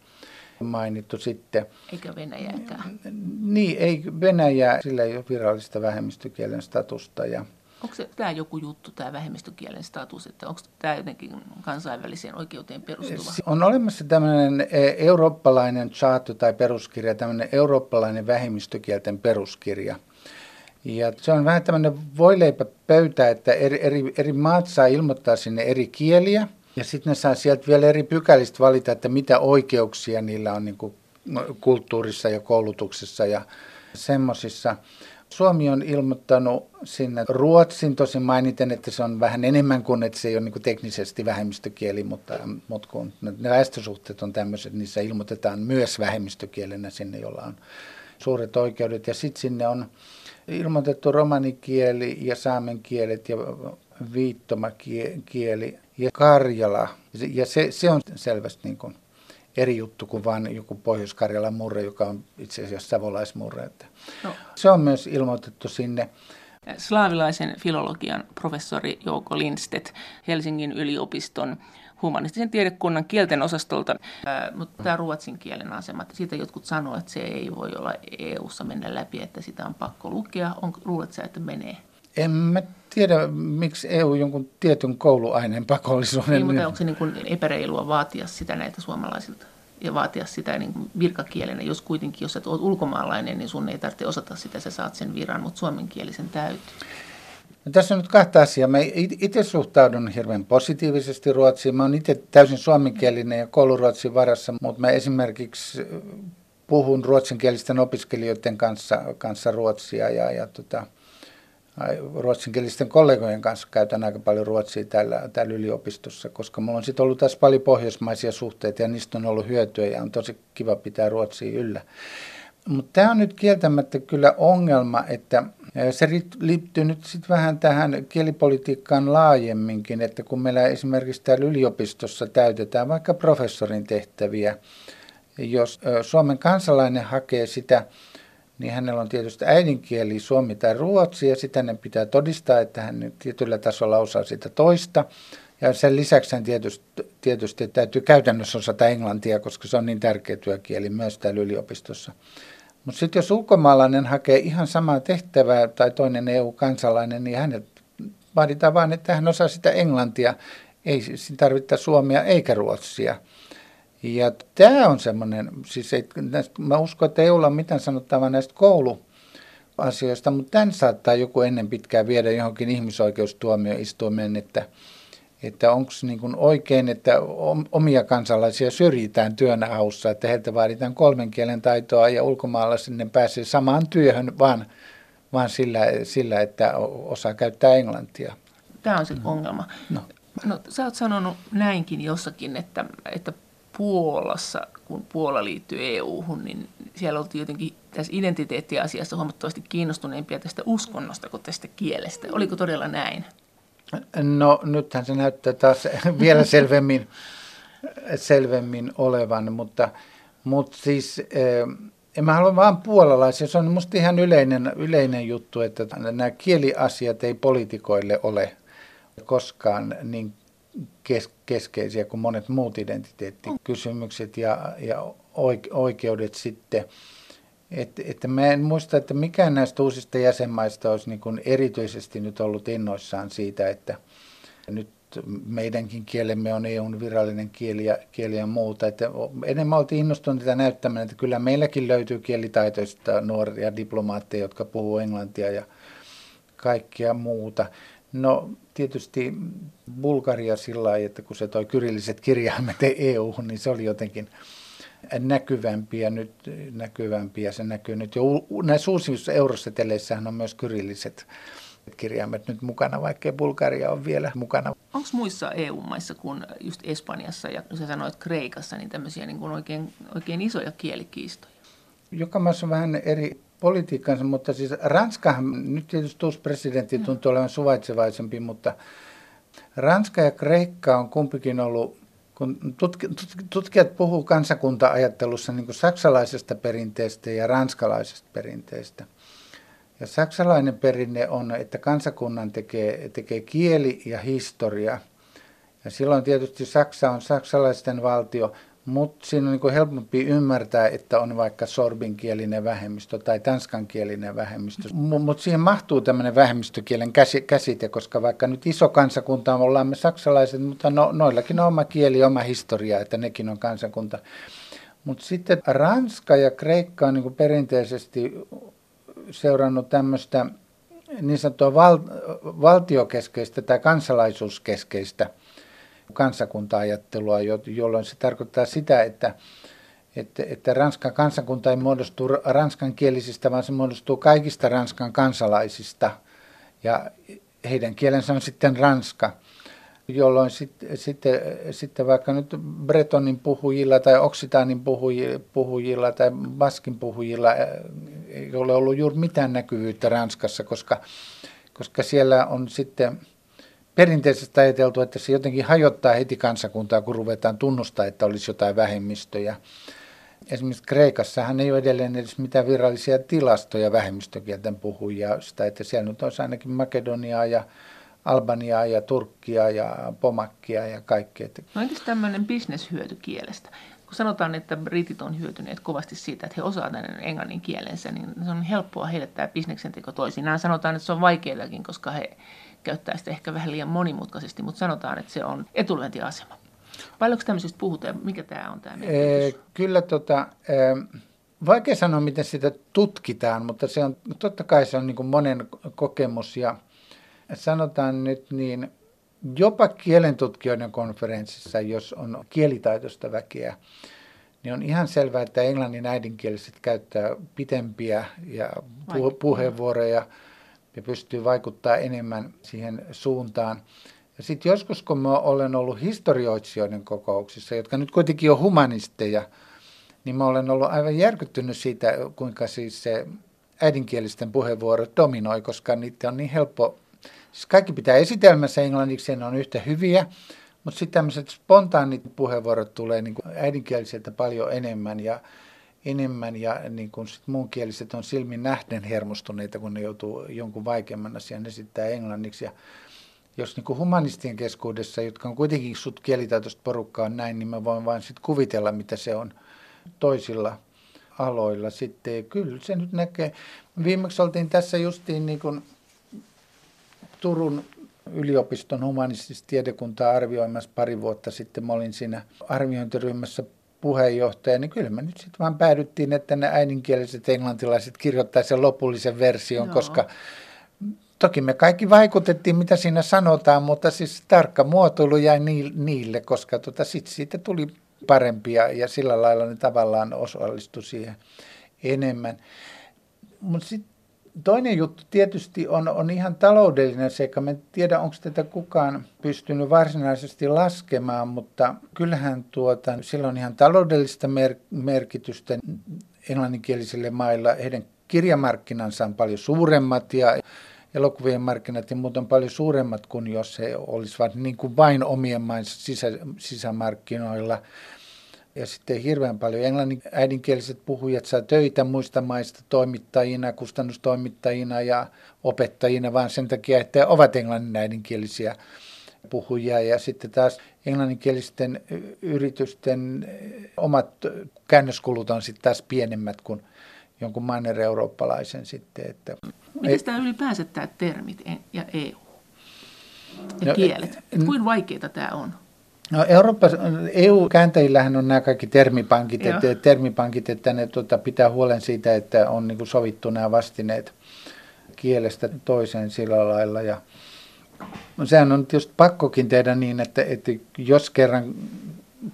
mainittu sitten. Eikä Venäjääkään. Niin, ei Venäjää, sillä ei ole virallista vähemmistökielen statusta. Ja Onko tämä joku juttu, tämä vähemmistökielen status, että onko tämä jotenkin kansainväliseen oikeuteen perustuva? On olemassa tämmöinen e, eurooppalainen charter tai peruskirja, tämmöinen eurooppalainen vähemmistökielten peruskirja – ja se on vähän tämmöinen pöytä, että eri, eri, eri maat saa ilmoittaa sinne eri kieliä. Ja sitten ne saa sieltä vielä eri pykälistä valita, että mitä oikeuksia niillä on niin kulttuurissa ja koulutuksessa ja semmoisissa. Suomi on ilmoittanut sinne Ruotsin tosin mainiten, että se on vähän enemmän kuin, että se ei ole niin teknisesti vähemmistökieli, mutta, mutta kun ne väestösuhteet on tämmöiset, niin se ilmoitetaan myös vähemmistökielenä sinne, jolla on suuret oikeudet. Ja sitten sinne on ilmoitettu romanikieli ja saamen kielet ja viittomakieli ja Karjala. Ja se, se on selvästi niin kuin eri juttu kuin vain joku Pohjois-Karjalan murre, joka on itse asiassa savolaismurre. No. Se on myös ilmoitettu sinne. Slaavilaisen filologian professori Jouko Lindstedt Helsingin yliopiston humanistisen tiedekunnan kielten osastolta, mutta tämä ruotsin kielen asema, siitä jotkut sanoo, että se ei voi olla EU-ssa mennä läpi, että sitä on pakko lukea. On, luulet sä, että menee? En mä tiedä, miksi EU jonkun tietyn kouluaineen pakollisuuden... Niin, mutta onko se niin kuin epäreilua vaatia sitä näitä suomalaisilta? ja vaatia sitä niin virkakielenä, jos kuitenkin, jos et ole ulkomaalainen, niin sun ei tarvitse osata sitä, sä saat sen viran, mutta suomenkielisen täytyy. No, tässä on nyt kahta asiaa. Mä itse suhtaudun hirveän positiivisesti Ruotsiin. Mä oon itse täysin suomenkielinen ja kouluruotsin varassa, mutta mä esimerkiksi puhun ruotsinkielisten opiskelijoiden kanssa, kanssa ruotsia ja, ja tota, ruotsinkielisten kollegojen kanssa käytän aika paljon ruotsia täällä, täällä yliopistossa, koska mulla on sitten ollut tässä paljon pohjoismaisia suhteita ja niistä on ollut hyötyä ja on tosi kiva pitää ruotsia yllä. Mutta tämä on nyt kieltämättä kyllä ongelma, että se liittyy nyt sitten vähän tähän kielipolitiikkaan laajemminkin, että kun meillä esimerkiksi täällä yliopistossa täytetään vaikka professorin tehtäviä, jos Suomen kansalainen hakee sitä niin hänellä on tietysti äidinkieli suomi tai ruotsi ja sitten hänen pitää todistaa, että hän tietyllä tasolla osaa sitä toista. Ja sen lisäksi hän tietysti, tietysti täytyy käytännössä osata englantia, koska se on niin tärkeä työkieli myös täällä yliopistossa. Mutta sitten jos ulkomaalainen hakee ihan samaa tehtävää tai toinen EU-kansalainen, niin hänet vaaditaan vain, että hän osaa sitä englantia. Ei tarvita suomea eikä ruotsia. Ja tämä on semmoinen, siis ei, mä uskon, että ei olla mitään sanottavaa näistä kouluasioista, mutta tämän saattaa joku ennen pitkään viedä johonkin ihmisoikeustuomioistuimeen, että, että onko niin oikein, että omia kansalaisia syrjitään työn haussa, että heiltä vaaditaan kolmen kielen taitoa ja ulkomailla sinne pääsee samaan työhön, vaan, vaan sillä, sillä, että osaa käyttää englantia. Tämä on se ongelma. No. No, sä oot sanonut näinkin jossakin, että, että Puolassa, kun Puola liittyy EU-hun, niin siellä oltiin jotenkin tässä identiteettiasiassa huomattavasti kiinnostuneempia tästä uskonnosta kuin tästä kielestä. Oliko todella näin? No nythän se näyttää taas vielä selvemmin, selvemmin olevan, mutta, mutta siis eh, en mä halua vaan puolalaisia. Se on musta ihan yleinen, yleinen juttu, että nämä kieliasiat ei poliitikoille ole koskaan niin kes, keskeisiä kuin monet muut identiteettikysymykset ja, ja oikeudet sitten. Et, että mä en muista, että mikään näistä uusista jäsenmaista olisi niin kuin erityisesti nyt ollut innoissaan siitä, että nyt meidänkin kielemme on EUn virallinen kieli ja, kieli ja muuta. Että enemmän oltiin innostuneita näyttämään, että kyllä meilläkin löytyy kielitaitoista nuoria diplomaatteja, jotka puhuu englantia ja kaikkea muuta. No tietysti Bulgaria sillä lailla, että kun se toi kyrilliset kirjaimet eu niin se oli jotenkin näkyvämpi ja nyt näkyvämpi ja se näkyy nyt jo näissä uusissa euroseteleissähän on myös kyrilliset kirjaimet nyt mukana, vaikkei Bulgaria on vielä mukana. Onko muissa EU-maissa kuin just Espanjassa ja sä sanoit Kreikassa, niin tämmöisiä niin kuin oikein, oikein isoja kielikiistoja? Joka maassa on vähän eri politiikkansa, mutta siis Ranska, nyt tietysti uusi presidentti tuntuu olevan suvaitsevaisempi, mutta Ranska ja Kreikka on kumpikin ollut, kun tutkijat puhuu kansakunta-ajattelussa niin kuin saksalaisesta perinteestä ja ranskalaisesta perinteestä. Ja saksalainen perinne on, että kansakunnan tekee, tekee kieli ja historia. Ja silloin tietysti Saksa on saksalaisten valtio, mutta siinä on niin helpompi ymmärtää, että on vaikka sorbinkielinen vähemmistö tai tanskankielinen vähemmistö. Mutta siihen mahtuu tämmöinen vähemmistökielen käsite, koska vaikka nyt iso kansakunta ollaan me saksalaiset, mutta no, noillakin on oma kieli, oma historia, että nekin on kansakunta. Mutta sitten Ranska ja Kreikka on niin perinteisesti seurannut tämmöistä niin sanottua val- valtiokeskeistä tai kansalaisuuskeskeistä – kansakunta-ajattelua, jolloin se tarkoittaa sitä, että, että, että Ranskan kansakunta ei muodostu ranskan-kielisistä, vaan se muodostuu kaikista Ranskan kansalaisista. Ja heidän kielensä on sitten ranska, jolloin sitten, sitten, sitten vaikka nyt Bretonin puhujilla tai Oksitaanin puhujilla tai Baskin puhujilla ei ole ollut juuri mitään näkyvyyttä Ranskassa, koska, koska siellä on sitten perinteisesti ajateltu, että se jotenkin hajottaa heti kansakuntaa, kun ruvetaan tunnustaa, että olisi jotain vähemmistöjä. Esimerkiksi Kreikassahan ei ole edelleen edes mitään virallisia tilastoja vähemmistökielten puhujia, sitä, että siellä nyt olisi ainakin Makedoniaa ja Albaniaa ja Turkkia ja Pomakkia ja kaikkea. No entäs tämmöinen bisneshyöty kielestä? Sanotaan, että britit on hyötyneet kovasti siitä, että he osaavat tämän englannin kielensä, niin se on helppoa heille tämä bisneksen teko toisinaan. Sanotaan, että se on vaikeatakin, koska he käyttää sitä ehkä vähän liian monimutkaisesti, mutta sanotaan, että se on etulyöntiasema. Paljonko tämmöisestä puhutaan? Mikä tämä on tämä ee, Kyllä tota, vaikea sanoa, miten sitä tutkitaan, mutta se on, totta kai se on niin monen kokemus ja sanotaan nyt niin, jopa kielentutkijoiden konferenssissa, jos on kielitaitoista väkeä, niin on ihan selvää, että englannin äidinkieliset käyttää pitempiä ja puheenvuoroja ja pystyy vaikuttaa enemmän siihen suuntaan. Ja sitten joskus, kun mä olen ollut historioitsijoiden kokouksissa, jotka nyt kuitenkin on humanisteja, niin mä olen ollut aivan järkyttynyt siitä, kuinka siis se äidinkielisten puheenvuorot dominoi, koska niitä on niin helppo. Siis kaikki pitää esitelmässä englanniksi, ja ne on yhtä hyviä, mutta sitten tämmöiset spontaanit puheenvuorot tulee niin äidinkieliseltä paljon enemmän. Ja enemmän ja niin kuin sit muunkieliset on silmin nähden hermostuneita, kun ne joutuu jonkun vaikeamman asian esittää englanniksi. Ja jos niin kuin humanistien keskuudessa, jotka on kuitenkin sut kielitaitoista porukkaa näin, niin mä voin vain sit kuvitella, mitä se on toisilla aloilla sitten. Kyllä se nyt näkee. Viimeksi oltiin tässä justiin niin kuin Turun yliopiston humanistista tiedekuntaa arvioimassa pari vuotta sitten. Mä olin siinä arviointiryhmässä puheenjohtaja, niin kyllä me nyt sitten vaan päädyttiin, että ne äidinkieliset englantilaiset kirjoittaisivat sen lopullisen version, Joo. koska toki me kaikki vaikutettiin, mitä siinä sanotaan, mutta siis tarkka muotoilu jäi niille, koska tota, sitten siitä tuli parempia ja sillä lailla ne tavallaan osallistui siihen enemmän. Mutta sitten toinen juttu tietysti on, on ihan taloudellinen seikka. Mä en tiedä, onko tätä kukaan pystynyt varsinaisesti laskemaan, mutta kyllähän tuota, sillä on ihan taloudellista mer- merkitystä englanninkielisille mailla. Heidän kirjamarkkinansa on paljon suuremmat ja elokuvien markkinat ja muut on paljon suuremmat kuin jos he olisivat niin kuin vain omien maissa sisä, sisämarkkinoilla. Ja sitten hirveän paljon englannin äidinkieliset puhujat saa töitä muista maista toimittajina, kustannustoimittajina ja opettajina, vaan sen takia, että ovat englannin äidinkielisiä puhujia. Ja sitten taas englanninkielisten yritysten omat käännöskulut on sitten taas pienemmät kuin jonkun manner-eurooppalaisen sitten. Että Miten tämä ylipäänsä tämä termit ja EU ja no, kielet? Et kuinka vaikeita tämä on? No Eurooppa, EU-kääntäjillähän on nämä kaikki termipankit, että, termipankit, että ne tuota, pitää huolen siitä, että on niin kuin sovittu nämä vastineet kielestä toiseen sillä lailla. Ja, no sehän on tietysti pakkokin tehdä niin, että, että jos kerran,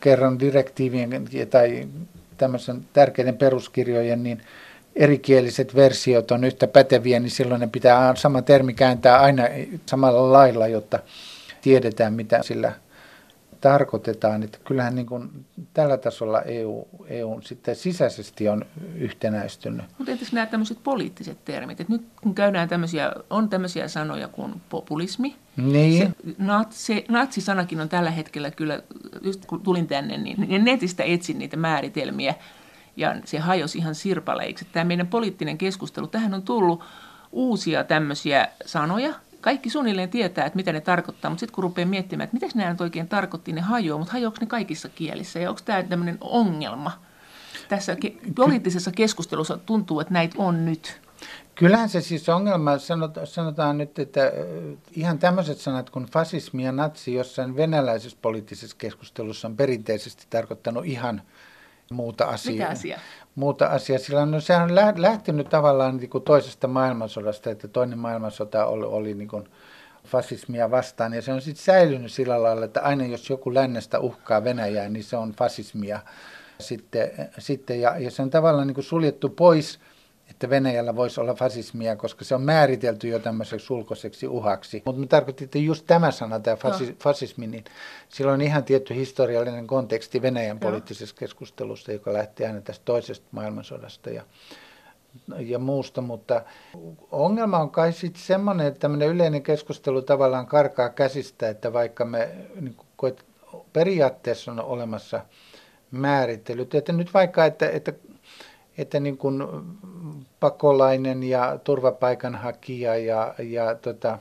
kerran direktiivien tai tämmöisen tärkeiden peruskirjojen, niin erikieliset versiot on yhtä päteviä, niin silloin ne pitää sama termi kääntää aina samalla lailla, jotta tiedetään, mitä sillä tarkoitetaan. Että kyllähän niin kuin tällä tasolla EU, EU sitten sisäisesti on yhtenäistynyt. Mutta entäs nämä tämmöiset poliittiset termit? Et nyt kun käydään tämmöisiä, on tämmöisiä sanoja kuin populismi. Niin. Se, natsi, natsisanakin on tällä hetkellä kyllä, just kun tulin tänne, niin netistä etsin niitä määritelmiä ja se hajosi ihan sirpaleiksi. Tämä meidän poliittinen keskustelu, tähän on tullut uusia tämmöisiä sanoja, kaikki suunnilleen tietää, että mitä ne tarkoittaa, mutta sitten kun rupeaa miettimään, että mitä nämä nyt oikein tarkoitti, ne hajoaa, mutta hajoako ne kaikissa kielissä ja onko tämä tämmöinen ongelma? Tässä ke- poliittisessa keskustelussa tuntuu, että näitä on nyt. Kyllähän se siis ongelma, sanotaan nyt, että ihan tämmöiset sanat kuin fasismi ja natsi jossain venäläisessä poliittisessa keskustelussa on perinteisesti tarkoittanut ihan muuta asiaa. Mikä asia? Muuta asiaa. Sillä no, sehän on lähtenyt tavallaan niin kuin toisesta maailmansodasta, että toinen maailmansota oli, oli niin kuin fasismia vastaan. Ja se on sitten säilynyt sillä lailla, että aina jos joku lännestä uhkaa Venäjää, niin se on fasismia sitten. sitten ja, ja se on tavallaan niin kuin suljettu pois – että Venäjällä voisi olla fasismia, koska se on määritelty jo tämmöiseksi ulkoiseksi uhaksi. Mutta me tarkoitin, että just tämä sana, tämä fasi, no. fasismi, niin sillä on ihan tietty historiallinen konteksti Venäjän no. poliittisessa keskustelussa, joka lähti aina tästä toisesta maailmansodasta ja, ja muusta. Mutta ongelma on kai sitten semmoinen, että tämmöinen yleinen keskustelu tavallaan karkaa käsistä, että vaikka me niin koet, periaatteessa on olemassa määrittelyt, että nyt vaikka, että, että että niin kuin pakolainen ja turvapaikanhakija ja, ja tota,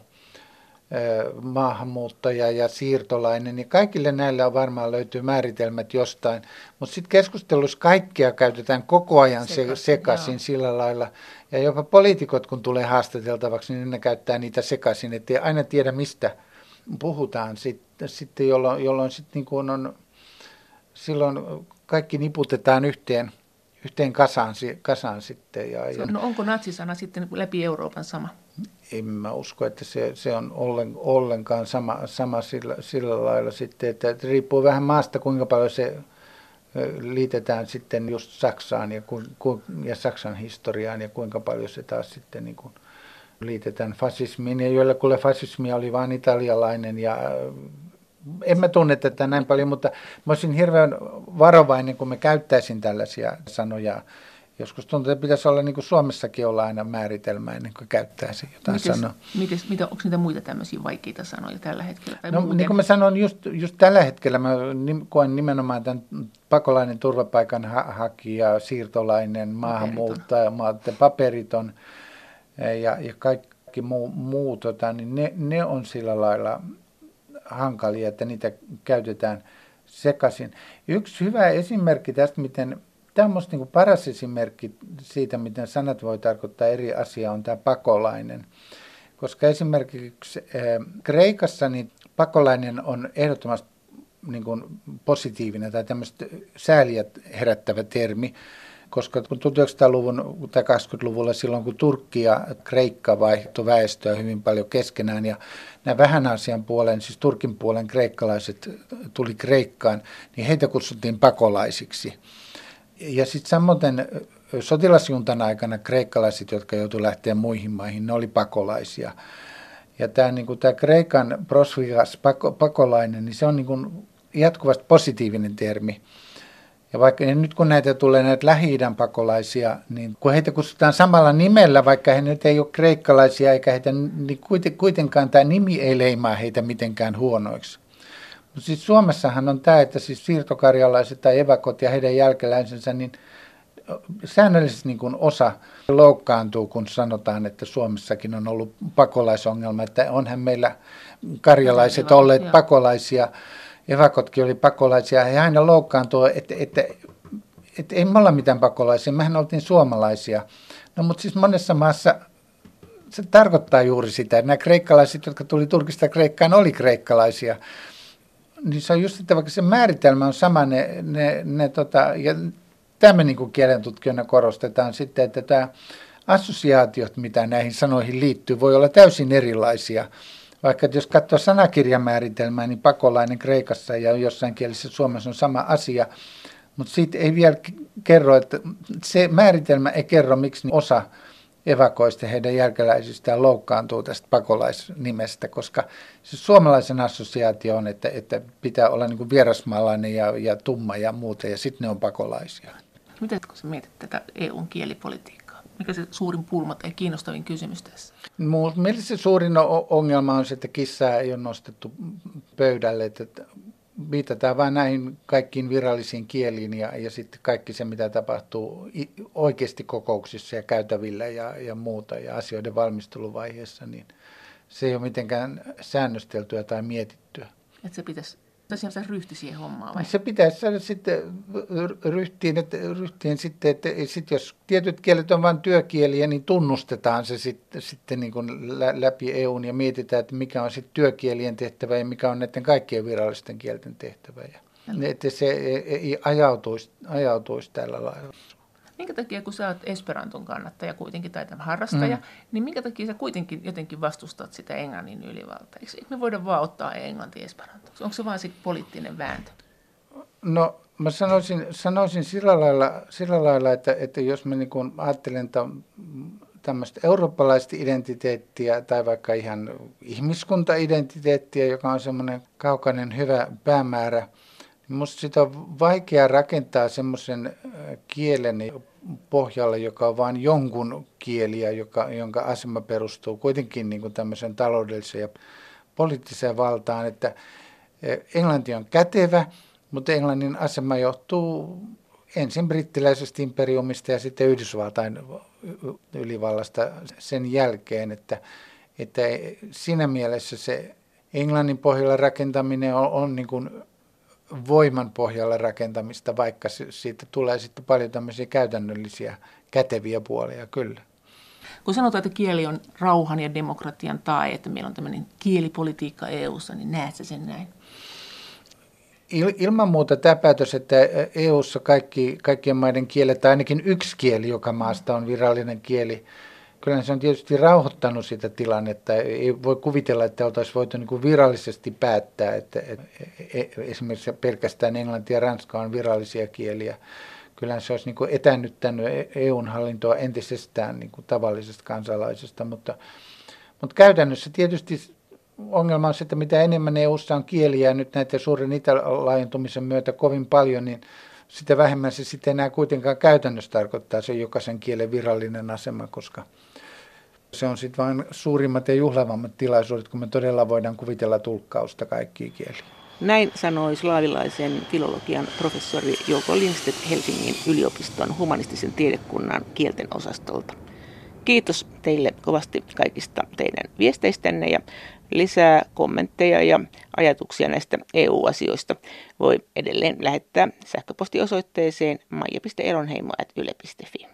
maahanmuuttaja ja siirtolainen, niin kaikille näillä on varmaan löytyy määritelmät jostain, mutta sitten keskustelussa kaikkia käytetään koko ajan sekaisin, sekaisin sillä lailla, ja jopa poliitikot kun tulee haastateltavaksi, niin ne käyttää niitä sekaisin, ettei aina tiedä mistä puhutaan sitten, sitten jolloin, jolloin sitten niin kuin on, silloin kaikki niputetaan yhteen yhteen kasaan, kasaan sitten. Ja, ja, no onko natsisana sitten läpi Euroopan sama? En mä usko, että se, se on ollen, ollenkaan sama, sama sillä, sillä lailla sitten, että, että riippuu vähän maasta, kuinka paljon se liitetään sitten just Saksaan ja, ku, ku, ja Saksan historiaan ja kuinka paljon se taas sitten niin kuin liitetään fasismiin. Ja joilla kuule fasismi oli vain italialainen ja en mä tunne tätä näin paljon, mutta mä olisin hirveän varovainen, kun mä käyttäisin tällaisia sanoja, joskus tuntuu, että pitäisi olla niin kuin Suomessakin olla aina määritelmä ennen kuin käyttää se jotain mites, sanoa. Mites, mitä, onko niitä muita tämmöisiä vaikeita sanoja tällä hetkellä? Tai no muuten? niin kuin mä sanoin, just, just tällä hetkellä mä koen nimenomaan tämän pakolainen turvapaikan hakija, siirtolainen, maahanmuuttaja, paperiton ja, ja kaikki muu, muu tota, niin ne, ne on sillä lailla hankalia, että niitä käytetään sekaisin. Yksi hyvä esimerkki tästä, miten Tämä on minusta niin paras esimerkki siitä, miten sanat voi tarkoittaa eri asiaa, on tämä pakolainen. Koska esimerkiksi äh, Kreikassa niin pakolainen on ehdottomasti niin kuin positiivinen tai tämmöistä sääliä herättävä termi, koska 1900-luvun tai 20-luvulla silloin, kun Turkki ja Kreikka vaihtoi väestöä hyvin paljon keskenään ja nämä vähän asian puolen, siis Turkin puolen kreikkalaiset tuli Kreikkaan, niin heitä kutsuttiin pakolaisiksi. Ja sitten samoin sotilasjuntan aikana kreikkalaiset, jotka joutuivat lähteä muihin maihin, ne oli pakolaisia. Ja tämä niin tämä Kreikan prosvigas pakolainen, niin se on niin kuin jatkuvasti positiivinen termi. Ja vaikka ja nyt kun näitä tulee näitä lähi pakolaisia, niin kun heitä kutsutaan samalla nimellä, vaikka he nyt ei ole kreikkalaisia, eikä heitä, niin kuitenkaan tämä nimi ei leimaa heitä mitenkään huonoiksi. Mutta siis Suomessahan on tämä, että siis siirtokarjalaiset tai evakot ja heidän jälkeläisensä, niin säännöllisesti niin kuin osa loukkaantuu, kun sanotaan, että Suomessakin on ollut pakolaisongelma, että onhan meillä karjalaiset olleet pakolaisia, evakotkin oli pakolaisia, ja aina loukkaantuu, että, että, että, ei me olla mitään pakolaisia, mehän oltiin suomalaisia. No mutta siis monessa maassa se tarkoittaa juuri sitä, että nämä kreikkalaiset, jotka tuli Turkista Kreikkaan, oli kreikkalaisia niin se on just, että vaikka se määritelmä on sama, ne, ne, ne tota, ja tämä niin kielentutkijoina korostetaan sitten, että tämä assosiaatiot, mitä näihin sanoihin liittyy, voi olla täysin erilaisia. Vaikka jos katsoo sanakirjamääritelmää, niin pakolainen Kreikassa ja jossain kielessä Suomessa on sama asia, mutta siitä ei vielä kerro, että se määritelmä ei kerro, miksi osa evakoista heidän jälkeläisistään loukkaantuu tästä pakolaisnimestä, koska se suomalaisen assosiaatio on, että, että pitää olla niin vierasmaalainen ja, ja tumma ja muuta, ja sitten ne on pakolaisia. Miten kun sä mietit tätä EUn kielipolitiikkaa? Mikä se suurin pulma tai kiinnostavin kysymys tässä? Mielestäni se suurin ongelma on se, että kissaa ei ole nostettu pöydälle. Että viitataan vain näihin kaikkiin virallisiin kieliin ja, ja sitten kaikki se, mitä tapahtuu oikeasti kokouksissa ja käytävillä ja, ja muuta ja asioiden valmisteluvaiheessa, niin se ei ole mitenkään säännösteltyä tai mietittyä. Että se pitäisi tosiaan se ryhti siihen hommaan vai? Se pitäisi saada sitten ryhtiin, että, ryhtiin sitten, että sit jos tietyt kielet on vain työkieliä, niin tunnustetaan se sitten, sitten niin kuin läpi EUn ja mietitään, että mikä on sitten työkielien tehtävä ja mikä on näiden kaikkien virallisten kielten tehtävä. Ja, että se ei ajautuisi, ajautuisi tällä lailla minkä takia kun sä oot Esperanton kannattaja kuitenkin tai tämän harrastaja, mm. niin minkä takia sä kuitenkin jotenkin vastustat sitä englannin ylivaltaa? Eikö me voida vaan ottaa englanti Esperantoksi? Onko se vaan se poliittinen vääntö? No mä sanoisin, sanoisin sillä, lailla, sillä lailla, että, että jos mä niin ajattelen tämmöistä eurooppalaista identiteettiä tai vaikka ihan ihmiskuntaidentiteettiä, joka on semmoinen kaukainen hyvä päämäärä, musta sitä on vaikea rakentaa semmoisen äh, kielen pohjalle, joka on vain jonkun kieliä, joka, jonka asema perustuu kuitenkin niin kuin tämmöiseen taloudelliseen ja poliittiseen valtaan, että eh, englanti on kätevä, mutta englannin asema johtuu ensin brittiläisestä imperiumista ja sitten Yhdysvaltain ylivallasta sen jälkeen, että, että siinä mielessä se englannin pohjalla rakentaminen on, on niin kuin voiman pohjalla rakentamista, vaikka siitä tulee sitten paljon tämmöisiä käytännöllisiä käteviä puolia, kyllä. Kun sanotaan, että kieli on rauhan ja demokratian tai että meillä on tämmöinen kielipolitiikka EU-ssa, niin näet sen näin? Il, ilman muuta tämä päätös, että EU-ssa kaikki, kaikkien maiden kielet, tai ainakin yksi kieli joka maasta on virallinen kieli, kyllä se on tietysti rauhoittanut sitä tilannetta. Ei voi kuvitella, että oltaisiin voitu niin kuin virallisesti päättää, että, että e, e, esimerkiksi pelkästään englanti ja ranska on virallisia kieliä. Kyllä se olisi niin kuin etännyttänyt EUn hallintoa entisestään niin kuin tavallisesta kansalaisesta, mutta, mutta käytännössä tietysti ongelma on se, että mitä enemmän EUssa on kieliä nyt näiden suuren itälaajentumisen myötä kovin paljon, niin sitä vähemmän se sitten enää kuitenkaan käytännössä tarkoittaa se jokaisen kielen virallinen asema, koska se on sitten vain suurimmat ja juhlavammat tilaisuudet, kun me todella voidaan kuvitella tulkkausta kaikkiin kieliin. Näin sanoi slaavilaisen filologian professori Jouko Lindstedt Helsingin yliopiston humanistisen tiedekunnan kielten osastolta. Kiitos teille kovasti kaikista teidän viesteistänne ja lisää kommentteja ja ajatuksia näistä EU-asioista voi edelleen lähettää sähköpostiosoitteeseen maija.elonheimo.yle.fi.